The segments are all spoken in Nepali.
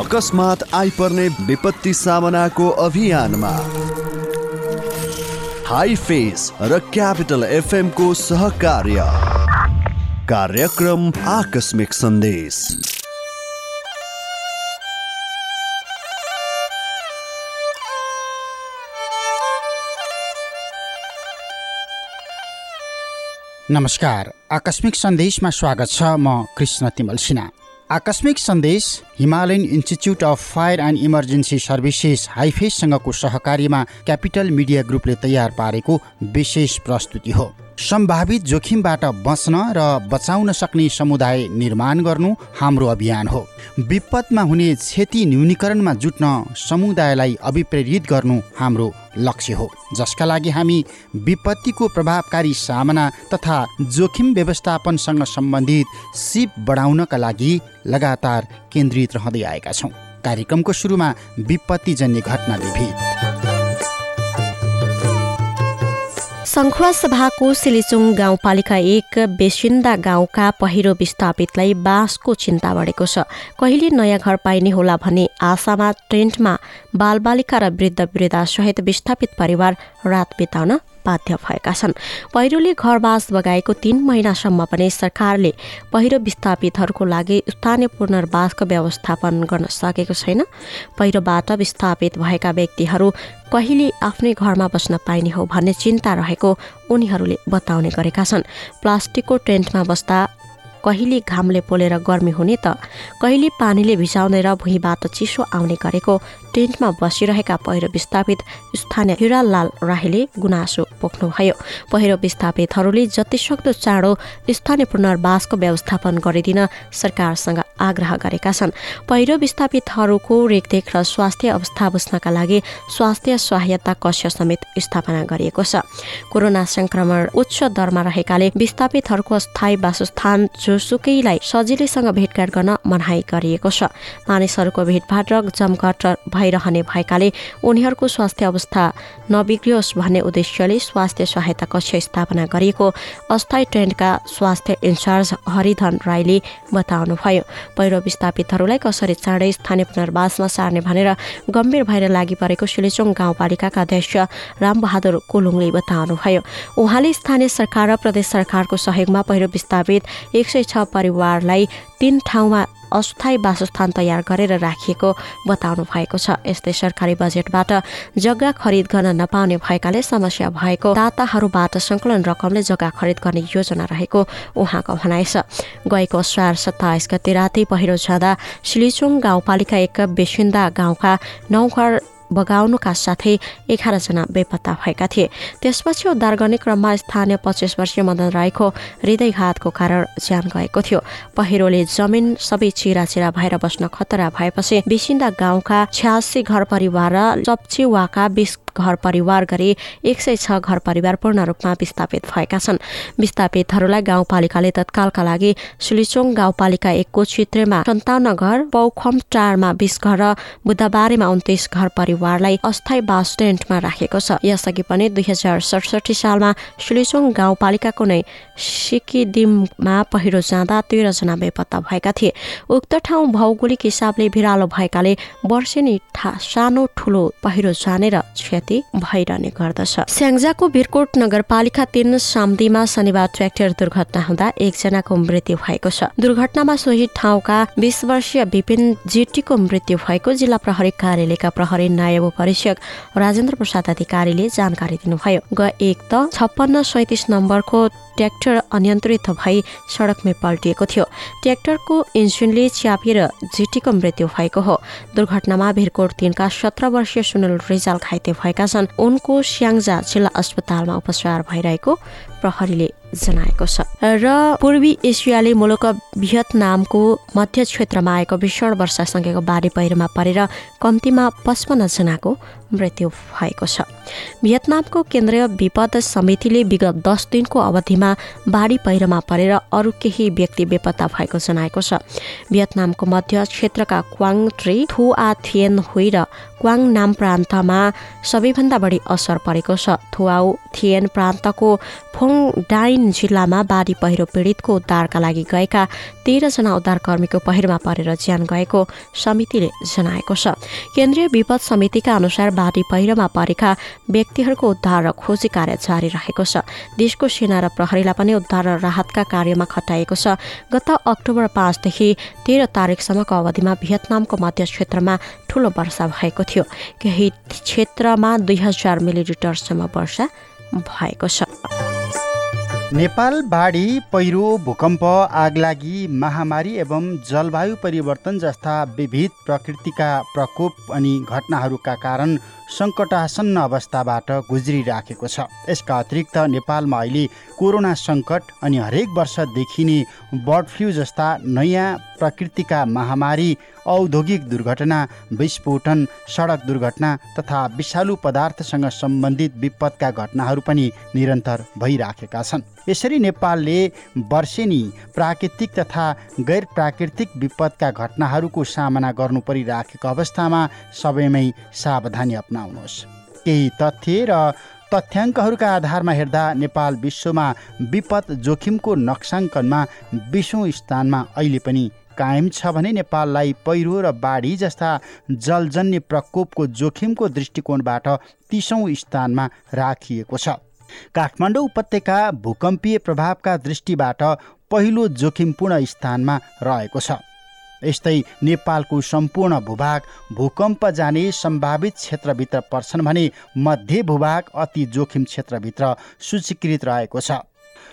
अकस्मात आइपर्ने विपत्ति सामनाको अभियानमा। हाई फेस र क्यापिटल एफएमको सहकार्य। कार्यक्रम आकस्मिक सन्देश। नमस्कार। आकस्मिक सन्देशमा स्वागत छ म कृष्ण तिमल सिन्हा। आकस्मिक सन्देश Himalayan institute of fire and emergency services हाइफेससँगको सहकार्यमा क्यापिटल मिडिया ग्रुपले तयार पारेको विशेष प्रस्तुति हो। सम्भावित जोखिमबाट बच्न र बचाउन सक्ने समुदाय निर्माण गर्नु हाम्रो अभियान हो। विपदमा हुने क्षति न्यूनीकरणमा जुट्न समुदायलाई अभिप्रेरित गर्नु हाम्रो लक्ष्य हो। जसका लागि हामी विपत्तिको प्रभावकारी सामना तथा जोखिम व्यवस्थापनसँग सम्बन्धित सिप बढाउनका लागि लगातार केन्द्रित रहँदै आएका छौँ। कार्यक्रमको सुरुमा विपत्तिजन्य घटना विभिन्न सङ्खुवा सभाको सिलिचुङ गाउँपालिका एक बेसिन्दा गाउँका पहिरो विस्थापितलाई बाँसको चिन्ता बढेको छ। कहिले नयाँ घर पाइने होला भन्ने आशामा टेन्टमा बालबालिका र वृद्ध वृद्धा सहित विस्थापित परिवार रात बिताउन बाध्य भएका छन्। पहिरोले घरबास बगाएको तीन महिनासम्म पनि सरकारले पहिरो विस्थापितहरूको लागि स्थानीय पुनर्वासको व्यवस्थापन गर्न सकेको छैन। पहिरोबाट विस्थापित भएका व्यक्तिहरू कहिले आफ्नै घरमा बस्न पाइने हो भन्ने चिन्ता रहेको उनीहरूले बताउने गरेका छन्। प्लास्टिकको टेन्टमा बस्दा कहिले घामले पोलेर गर्मी हुने त कहिले पानीले भिजाउने र भुइँबाट चिसो आउने गरेको टेन्टमा बसिरहेका पहिरो विस्थापित स्थानीय हिरालाल राईले गुनासो पोख्नुभयो पहिरो विस्थापितहरूले जतिसक्दो चाँडो स्थानीय पुनर्वासको व्यवस्थापन गरिदिन सरकारसँग आग्रह गरेका छन्। पहिरो विस्थापितहरूको रेखदेख र स्वास्थ्य अवस्था बुझ्नका लागि स्वास्थ्य सहायता कक्ष समेत स्थापना गरिएको छ। कोरोना संक्रमण उच्च दरमा रहेकाले विस्थापितहरूको स्थायी वासस्थान जोसुकैलाई सजिलैसँग भेटघाट गर्न मनाइ गरिएको छ। मानिसहरूको भेटभाट र जमघट भइरहने भएकाले उनीहरूको स्वास्थ्य अवस्था नबिग्रियोस् भन्ने उद्देश्यले स्वास्थ्य सहायता कक्ष स्थापना गरिएको अस्थायी ट्रेन्डका स्वास्थ्य इन्चार्ज हरिधन राईले बताउनुभयो। पहिरो विस्थापितहरूलाई कसरी चाँडै स्थानीय पुनर्वासमा सार्ने भनेर गम्भीर भएर लागि परेको सिलिचोङ गाउँपालिकाका अध्यक्ष रामबहादुर कोलुङले बताउनुभयो। उहाँले स्थानीय सरकार र प्रदेश सरकारको सहयोगमा पहिरो विस्थापित एक सय छ परिवारलाई तीन ठाउँमा अस्थायी वासस्थान तयार गरेर राखिएको बताउनु भएको छ। यस्तै सरकारी बजेटबाट जग्गा खरिद गर्न नपाउने भएकाले समस्या भएको दाताहरूबाट सङ्कलन रकमले जग्गा खरिद गर्ने योजना रहेको उहाँको भनाइ छ। गएको असार सत्ताइस गते राति पहिरो जाँदा सिलिचुङ गाउँपालिका एक बेसिन्दा गाउँका नौ घर बगाउनुका साथै एघारजना बेपत्ता भएका थिए। त्यसपछि उद्धार गर्ने क्रममा स्थानीय पच्चिस वर्षीय मदन राईको हृदयघातको कारण ज्यान गएको थियो। पहिरोले जमिन सबै चिरा चिरा भएर बस्न खतरा भएपछि बिसिन्दा गाउँका छ्यासी घर परिवार र चप्चेवाका बिस घर परिवार गरी एक सय छ घर परिवार पूर्ण रूपमा विस्थापित भएका छन्। विस्थापितहरूलाई गाउँपालिकाले तत्कालका लागि सुलिचोङ गाउँपालिका एकको चित्रेमा सन्ताउन्न घर पौखम टारमा बिस घर र बुधबारेमा उन्तिस घर परिवारलाई अस्थायी बास टेन्टमा राखेको छ। यसअघि पनि दुई हजार सडसठी सालमा सुलिचोङ गाउँपालिकाको नै सिक्किदिममा पहिरो जाँदा तेह्रजना बेपत्ता भएका थिए। उक्त ठाउँ भौगोलिक हिसाबले भिरालो भएकाले वर्षेनी सानो ठुलो पहिरो जाने र क्षति भइरहने गर्दछ। स्याङ्जाको भिरकोट नगरपालिका तीन साम्दीमा शनिबार ट्र्याक्टर दुर्घटना हुँदा एकजनाको मृत्यु भएको छ। दुर्घटनामा सोही ठाउँका बिस वर्षीय विपिन जेटीको मृत्यु भएको जिल्ला प्रहरी कार्यालयका प्रहरी नायब परीक्षक राजेन्द्र प्रसाद अधिकारीले जानकारी दिनुभयो। ग एक त छप्पन्न सैतिस नम्बरको ट्र्याक्टर अनियन्त्रित भई सडकमै पल्टिएको थियो। ट्र्याक्टरको इन्जिनले च्यापिएर जिटीको मृत्यु भएको हो। दुर्घटनामा भिरकोट तिनका सत्र वर्षीय सुनिल रिजाल घाइते भएका छन्। उनको स्याङ्जा जिल्ला अस्पतालमा उपचार भइरहेको प्रहरीले जनाएको छ। र पूर्वी एसियाली मुलुक भियतनामको मध्य क्षेत्रमा आएको भीषण वर्षासँगैको बाढी पहिरोमा परेर कम्तीमा पचपन्न जनाको मृत्यु भएको छ। भियतनामको केन्द्रीय विपद समितिले विगत दस दिनको अवधिमा बाढी पहिरोमा परेर अरू केही व्यक्ति बेपत्ता भएको जनाएको छ। भियतनामको मध्य क्षेत्रका क्वाङ ट्री थु आ थिएन हुई र क्वाङ नाम प्रान्तमा सबैभन्दा बढी असर परेको छ। थुआउ थिएन प्रान्तको फोङ डाइन जिल्लामा बाढी पहिरो पीडितको उद्धारका लागि गएका तेह्रजना उद्धारकर्मीको पहिरोमा परेर ज्यान गएको समितिले जनाएको छ। केन्द्रीय विपद समितिका अनुसार बाढी पहिरोमा परेका व्यक्तिहरूको उद्धार र खोजी कार्य जारी रहेको छ। देशको सेना र प्रहरीलाई पनि उद्धार र राहतका कार्यमा खटाइएको छ। गत अक्टोबर पाँचदेखि तेह्र तारिकसम्मको अवधिमा भियतनामको मध्य क्षेत्रमा ठूलो वर्षा भएको थियो। केही क्षेत्रमा दुई हजार मिलिलिटरसम्म वर्षा भएको छ। नेपाल बाढी पहिरो भूकम्प आगलागी महामारी एवं जलवायु परिवर्तन जस्ता विविध प्रकृतिका प्रकोप अनि घटनाहरूका कारण सङ्कटासन्न अवस्थाबाट गुज्रिराखेको छ। यसका अतिरिक्त नेपालमा अहिले कोरोना सङ्कट अनि हरेक वर्ष देखिने बर्ड फ्लू जस्ता नयाँ प्रकृतिका महामारी औद्योगिक दुर्घटना विस्फोटन सडक दुर्घटना तथा विषालु पदार्थसँग सम्बन्धित विपदका घटनाहरू पनि निरन्तर भइराखेका छन्। यसरी नेपालले वर्षेनी प्राकृतिक तथा गैर प्राकृतिक विपदका घटनाहरूको सामना गर्नु परिराखेको अवस्थामा सबैमै सावधानी अप्नाउनुहोस् केही तथ्य र तथ्याङ्कहरूका आधारमा हेर्दा नेपाल विश्वमा विपद जोखिमको नक्साङ्कनमा बिसौँ स्थानमा अहिले पनि कायम छ भने नेपाललाई पहिरो र बाढी जस्ता जलजन्य प्रकोपको जोखिमको दृष्टिकोणबाट तिसौँ स्थानमा राखिएको छ। काठमाडौँ उपत्यका भूकम्पीय प्रभावका दृष्टिबाट पहिलो जोखिमपूर्ण स्थानमा रहेको छ। यस्तै नेपालको सम्पूर्ण भूभाग भूकम्प जाने सम्भावित क्षेत्रभित्र पर्छन् भने मध्य भूभाग अति जोखिम क्षेत्रभित्र सूचीकृत रहेको छ।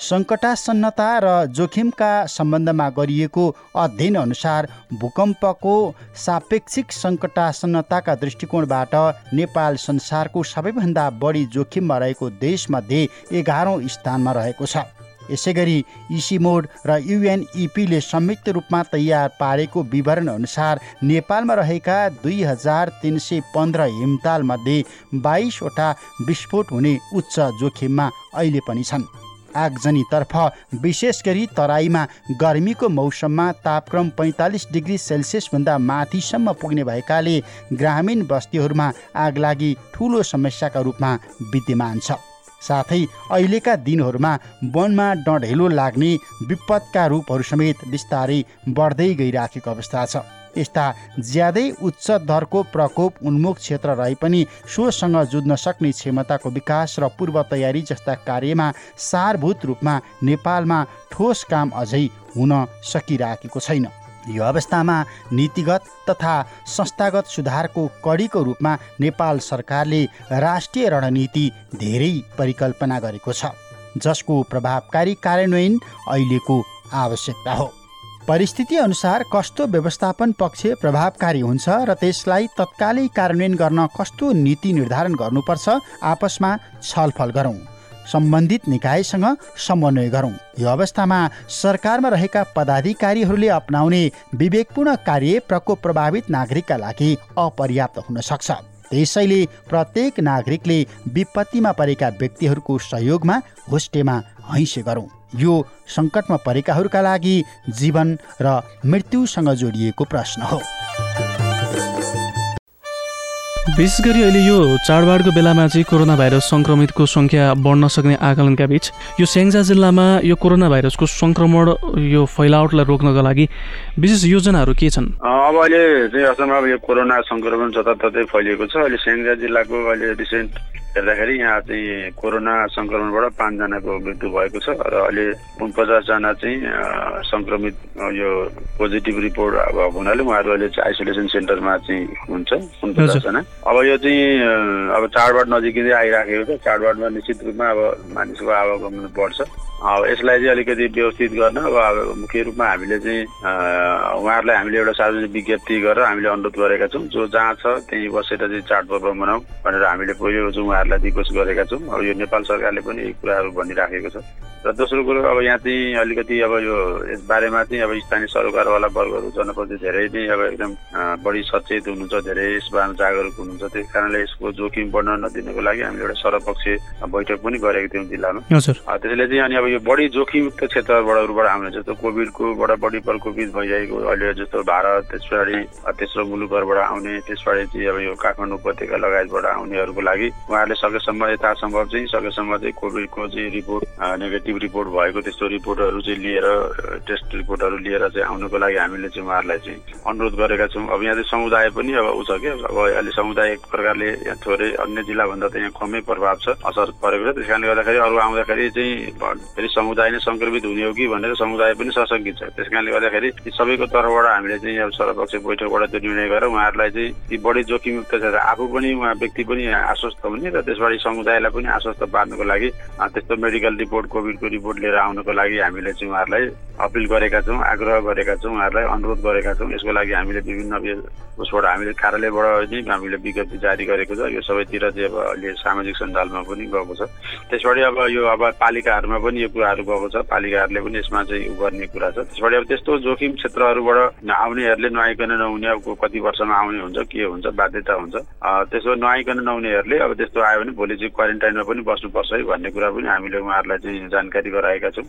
सङ्कटासन्नता र जोखिमका सम्बन्धमा गरिएको अध्ययन अनुसार भूकम्पको सापेक्षिक सङ्कटासन्नताका दृष्टिकोणबाट नेपाल संसारको सबैभन्दा बढी जोखिममा रहेको देशमध्ये एघारौँ स्थानमा रहेको छ। यसै गरी इसिमोड र युएनइपीले संयुक्त रूपमा तयार पारेको विवरण अनुसार नेपालमा रहेका दुई हजार तिन सय पन्ध्र हिमतालमध्ये बाइसवटा विस्फोट हुने उच्च जोखिममा अहिले पनि छन्। आगजनीतर्फ विशेष गरी तराईमा गर्मीको मौसममा तापक्रम पैँतालिस डिग्री सेल्सियसभन्दा माथिसम्म पुग्ने भएकाले ग्रामीण बस्तीहरूमा आगलागी ठुलो समस्याका रूपमा विद्यमान छ। साथै अहिलेका दिनहरूमा वनमा डढेलो लाग्ने विपदका रूपहरू समेत बिस्तारै बढ्दै गइराखेको अवस्था छ। यस्ता ज्यादै उच्च दरको प्रकोप उन्मुख क्षेत्र रहे पनि सोसँग जुझ्न सक्ने क्षमताको विकास र पूर्व तयारी जस्ता कार्यमा सारभूत रूपमा नेपालमा ठोस काम अझै हुन सकिराखेको छैन। यो अवस्थामा नीतिगत तथा संस्थागत सुधारको कडीको रूपमा नेपाल सरकारले राष्ट्रिय रणनीति धेरै परिकल्पना गरेको छ जसको प्रभावकारी कार्यान्वयन अहिलेको आवश्यकता हो। परिस्थिति अनुसार कस्तो व्यवस्थापन पक्ष प्रभावकारी हुन्छ र त्यसलाई तत्कालै कार्यान्वयन गर्न कस्तो नीति निर्धारण गर्नुपर्छ आपसमा छलफल गरौँ। सम्बन्धित निकायसँग समन्वय गरौँ। यो अवस्थामा सरकारमा रहेका पदाधिकारीहरूले अप्नाउने विवेकपूर्ण कार्य प्रकोप प्रभावित नागरिकका लागि अपर्याप्त हुन सक्छ। त्यसैले प्रत्येक नागरिकले विपत्तिमा परेका व्यक्तिहरूको सहयोगमा होस्टेमा हैसे गरौँ। यो सङ्कटमा परेकाहरूका लागि जीवन र मृत्युसँग जोडिएको प्रश्न हो। विशेष गरी अहिले यो चाडबाडको बेलामा चाहिँ कोरोना भाइरस सङ्क्रमितको सङ्ख्या बढ्न सक्ने आकलनका बिच यो स्याङ्जा जिल्लामा यो कोरोना भाइरसको सङ्क्रमण यो फैलावटलाई रोक्नको लागि विशेष योजनाहरू के छन्? अब अहिले चाहिँ असममा यो कोरोना सङ्क्रमण जताततै फैलिएको छ। अहिले स्याङ्जा जिल्लाको अहिले रिसेन्ट हेर्दाखेरि यहाँ चाहिँ कोरोना सङ्क्रमणबाट पाँचजनाको मृत्यु भएको छ र अहिले उनपचासजना चाहिँ सङ्क्रमित यो पोजिटिभ रिपोर्ट भएको हुनाले उहाँहरू अहिले चाहिँ आइसोलेसन सेन्टरमा चाहिँ हुन्छ उनपचासजना अब यो चाहिँ अब चाडबाड नजिकै आइराखेको छ चाडबाडमा निश्चित रूपमा अब मानिसको आवागमन बढ्छ। अब यसलाई चाहिँ अलिकति व्यवस्थित गर्न अब मुख्य रूपमा हामीले चाहिँ उहाँहरूलाई हामीले एउटा सार्वजनिक विज्ञप्ति गरेर हामीले अनुरोध गरेका छौँ। जो जहाँ छ त्यहीँ बसेर चाहिँ चाडपर्व मनाऊ भनेर हामीले पहिलो चाहिँ उहाँहरूलाई रिक्वेस्ट गरेका छौँ। अब यो नेपाल सरकारले पनि यही कुराहरू भनिराखेको छ। र दोस्रो कुरो अब यहाँ चाहिँ अलिकति अब यो यस बारेमा चाहिँ अब स्थानीय सरोकारवाला वर्गहरू जनप्रति धेरै नै अब एकदम बढी सचेत हुनुहुन्छ धेरै यसमा जागरुक हुनुहुन्छ। त्यस कारणले यसको जोखिम बढ्न नदिनको लागि हामीले एउटा सर्वपक्षीय बैठक पनि गरेको थियौँ जिल्लामा। त्यसले चाहिँ अनि अब यो बढी जोखिमयुक्त क्षेत्रहरूबाट आउने जस्तो कोभिडकोबाट बढी प्रकोपित भइरहेको अहिले जस्तो भारत त्यस पछाडि तेस्रो मुलुकहरूबाट आउने त्यस पछाडि चाहिँ अब यो काठमाडौँ उपत्यका लगायतबाट आउनेहरूको लागि उहाँहरूले उहाँहरूले सकेसम्म यथासम्भव चाहिँ सकेसम्म चाहिँ कोभिडको चाहिँ रिपोर्ट नेगेटिभ रिपोर्ट भएको त्यस्तो रिपोर्टहरू चाहिँ लिएर टेस्ट रिपोर्टहरू लिएर चाहिँ आउनको लागि हामीले चाहिँ उहाँहरूलाई चाहिँ अनुरोध गरेका छौँ। अब यहाँ चाहिँ समुदाय पनि अब ऊ छ क्या अब अहिले समुदाय प्रकारले यहाँ थोरै अन्य जिल्लाभन्दा त यहाँ कमै प्रभाव छ असर परेको छ। त्यस कारणले गर्दाखेरि अरू आउँदाखेरि चाहिँ फेरि समुदाय नै सङ्क्रमित हुने हो कि भनेर समुदाय पनि सशङ्कित छ। त्यस कारणले गर्दाखेरि सबैको तर्फबाट हामीले चाहिँ अब सर्वपक्ष बैठकबाट त्यो निर्णय गरेर उहाँहरूलाई चाहिँ ती बढी जोखिमयुक्त छ। आफू पनि उहाँ व्यक्ति पनि आश्वस्त हुने र त्यसबाट समुदायलाई पनि आश्वस्त पार्नको लागि त्यस्तो मेडिकल रिपोर्ट कोभिडको रिपोर्ट लिएर आउनको लागि हामीले चाहिँ उहाँहरूलाई अपिल गरेका छौँ आग्रह गरेका छौँ उहाँहरूलाई अनुरोध गरेका छौँ। यसको लागि हामीले विभिन्न उसबाट हामीले कार्यालयबाट नै हामीले विज्ञप्ति जारी गरेको छ। यो सबैतिर चाहिँ अब अहिले सामाजिक सञ्जालमा पनि गएको छ। त्यसबाट अब यो अब पालिकाहरूमा पनि यो कुराहरू गएको छ। पालिकाहरूले पनि यसमा चाहिँ उ गर्ने कुरा छ। त्यसबाट अब त्यस्तो जोखिम क्षेत्रहरूबाट आउनेहरूले नआइकन नहुने अब कति वर्षमा आउने हुन्छ के हुन्छ बाध्यता हुन्छ। त्यसो नआइकन नहुनेहरूले अब त्यस्तो आयो भने भोलि चाहिँ क्वारेन्टाइनमा पनि बस्नुपर्छ है भन्ने कुरा पनि हामीले उहाँहरूलाई चाहिँ जानकारी गराएका छौँ।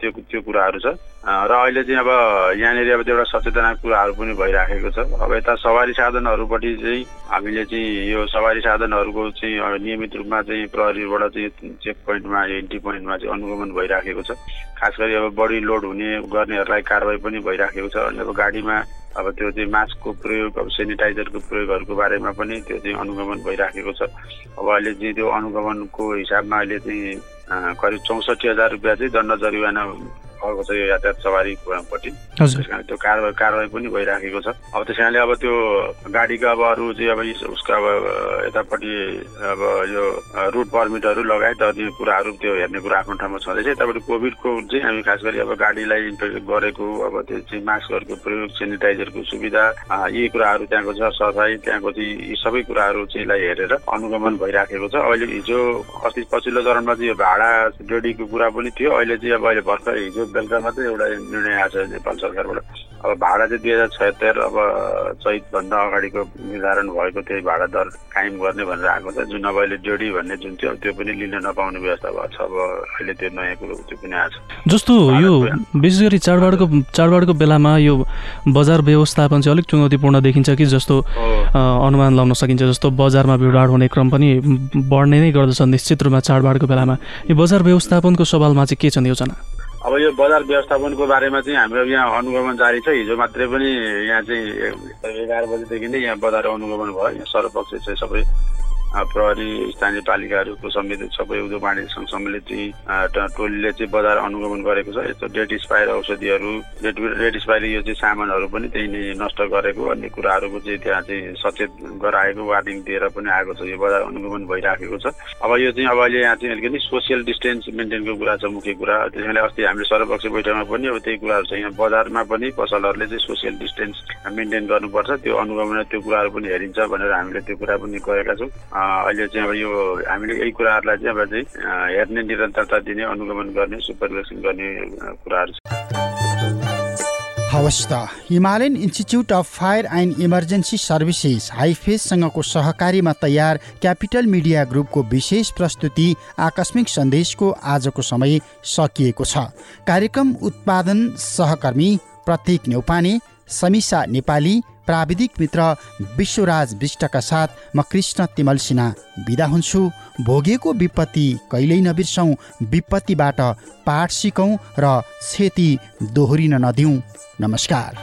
त्यो त्यो कुराहरू छ। र अहिले चाहिँ अब यहाँनिर अब एउटा सचेतनाको कुराहरू पनि भइराखेको छ। अब यता सवारी साधनहरूपट्टि चाहिँ हामीले चाहिँ यो सवारी साधनहरूको चाहिँ नियमित रूपमा चाहिँ प्रहरीबाट चाहिँ चेक पोइन्टमा एन्ट्री पोइन्टमा चाहिँ अनुगमन भइराखेको छ। खास गरी अब बढी लोड हुने गर्नेहरूलाई कारवाही पनि भइराखेको छ। अनि अब गाडीमा अब त्यो चाहिँ मास्कको प्रयोग अब सेनिटाइजरको प्रयोगहरूको बारेमा पनि त्यो चाहिँ अनुगमन भइराखेको छ। अब अहिले चाहिँ त्यो अनुगमनको हिसाबमा अहिले चाहिँ करिब चौसठी हजार रुपियाँ चाहिँ दण्ड जरिवाना छ यो यातायात सवारीपट्टि त्यस कारण त्यो कारवाही कारवाही पनि भइराखेको छ। अब त्यस कारणले अब त्यो गाडीको अब अरू चाहिँ अब उसको अब यतापट्टि अब यो रुट पर्मिटहरू लगायत अन्य कुराहरू त्यो हेर्ने कुरा आफ्नो ठाउँमा छँदैछ। यतापट्टि कोभिडको चाहिँ हामी खास गरी अब गाडीलाई इन्फेक्ट गरेको अब त्यो चाहिँ मास्कहरूको प्रयोग सेनिटाइजरको सुविधा यी कुराहरू त्यहाँको छ। सफाइ त्यहाँको चाहिँ यी सबै कुराहरू चाहिँ हेरेर अनुगमन भइराखेको छ। अहिले हिजो अस्ति पछिल्लो चरणमा चाहिँ यो भाडा रेडीको कुरा पनि थियो। अहिले चाहिँ अब अहिले भर्खर हिजो बेलुका मात्रै एउटा निर्णय आएको छ नेपाल सरकारबाट। अब भाडा चाहिँ दुई हजार छयत्तर अब चैतभन्दा अगाडिको निर्धारण भएको त्यही भाडा दर कायम गर्ने भनेर आएको छ। जुन अब अहिले जोडी भन्ने जुन थियो त्यो पनि लिन नपाउने व्यवस्था भएको छ। अब अहिले त्यो नयाँ कुरो त्यो पनि आएको छ। जस्तो यो विशेष गरी चाडबाडको चाडबाडको बेलामा यो बजार व्यवस्थापन चाहिँ अलिक चुनौतीपूर्ण देखिन्छ कि जस्तो अनुमान लगाउन सकिन्छ जस्तो बजारमा भिडभाड हुने क्रम पनि बढ्ने नै गर्दछ निश्चित रूपमा चाडबाडको बेलामा। यो बजार व्यवस्थापनको सवालमा चाहिँ के छन् योजना? अब यो बजार व्यवस्थापनको बारेमा चाहिँ हाम्रो यहाँ अनुगमन जारी छ हिजो मात्रै पनि यहाँ चाहिँ एघार बजीदेखि नै यहाँ बजार अनुगमन भयो यहाँ सर्वपक्ष चाहिँ सबै प्रहरी स्थानीय पालिकाहरूको समिति सबै उद्योग वाणिज्य सङ्घ सम्मिलित टोलीले चाहिँ बजार अनुगमन गरेको छ। यस्तो डेट एक्सपायर औषधिहरू डेट डेट एक्सपायर यो चाहिँ सामानहरू पनि त्यही नै नष्ट गरेको। अन्य कुराहरूको चाहिँ त्यहाँ चाहिँ सचेत गराएको वार्निङ दिएर पनि आएको छ। यो बजार अनुगमन भइराखेको छ। अब यो चाहिँ अब अहिले यहाँ चाहिँ अलिकति सोसियल डिस्टेन्स मेन्टेनको कुरा छ मुख्य कुरा। त्यसैले अस्ति हामीले सर्वपक्ष बैठकमा पनि अब त्यही कुराहरू छ यहाँ बजारमा पनि पसलहरूले चाहिँ सोसियल डिस्टेन्स मेन्टेन गर्नुपर्छ। त्यो अनुगमन त्यो कुराहरू पनि हेरिन्छ भनेर हामीले त्यो कुरा पनि गरेका छौँ। अहिले चाहिँ अब यो हामीले यही कुराहरूलाई चाहिँ अब चाहिँ हेर्ने निरन्तरता दिने अनुगमन गर्ने सुपरभिसन गर्ने कुराहरू हवस् त। Himalayan institute of fire and emergency services हाइफेससँगको सहकारीमा तयार क्यापिटल मिडिया ग्रुपको विशेष प्रस्तुति आकस्मिक सन्देशको आजको समय सकिएको छ। कार्यक्रम उत्पादन सहकर्मी प्रतीक नेउपाने समिसा नेपाली प्राविधिक मित्र विश्वराज विष्टका साथ म कृष्ण तिमल सिन्हा बिदा हुन्छु। भोगेको विपत्ति कहिल्यै नबिर्सौँ। विपत्तिबाट पाठ सिकौँ र क्षति दोहोरिन नदिउँ। नमस्कार।